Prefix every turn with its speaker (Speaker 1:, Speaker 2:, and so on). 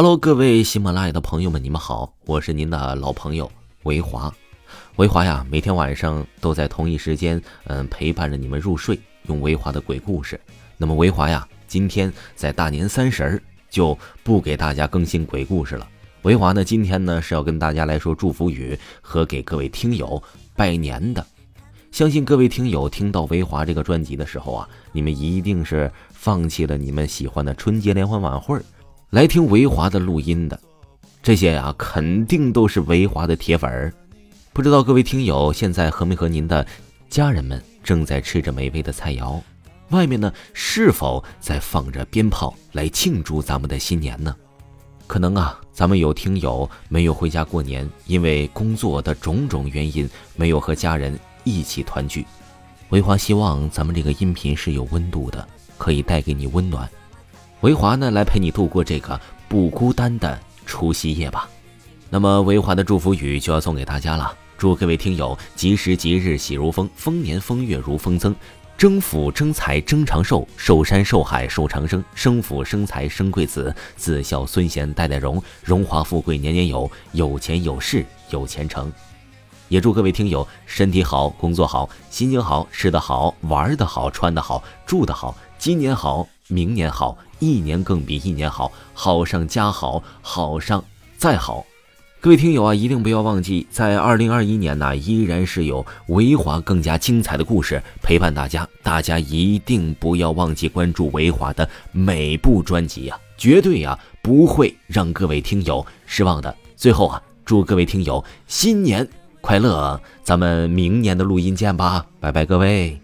Speaker 1: Hello，各位喜马拉雅的朋友们，你们好，我是您的老朋友维华。维华呀，每天晚上都在同一时间，嗯，陪伴着你们入睡，用维华的鬼故事。那么维华呀，今天在大年三十儿就不给大家更新鬼故事了。维华呢，今天呢是要跟大家来说祝福语和给各位听友拜年的。相信各位听友听到维华这个专辑的时候啊，你们一定是放弃了你们喜欢的春节联欢晚会，来听维华的录音的。这些呀，肯定都是维华的铁粉儿。不知道各位听友现在和没和您的家人们正在吃着美味的菜肴，外面呢是否在放着鞭炮来庆祝咱们的新年呢？可能啊，咱们有听友没有回家过年，因为工作的种种原因没有和家人一起团聚。维华希望咱们这个音频是有温度的，可以带给你温暖。维华呢来陪你度过这个不孤单的除夕夜吧。那么维华的祝福语就要送给大家了。祝各位听友吉时吉日喜如风，丰年丰月如风增，争福争财争长寿，寿山寿海寿长生，生福生财生贵子，子孝孙贤代代荣，荣华富贵年年有，有钱有势有前程。也祝各位听友身体好，工作好，心情好，吃得好，玩得好，穿得好，住得好，今年好，明年好，一年更比一年好，好上加好，好上再好。各位听友啊，一定不要忘记，在二零二一年呢，依然是有维华更加精彩的故事陪伴大家。大家一定不要忘记关注维华的每部专辑呀，绝对呀不会让各位听友失望的。最后啊，祝各位听友新年快乐！咱们明年的录音见吧，拜拜，各位。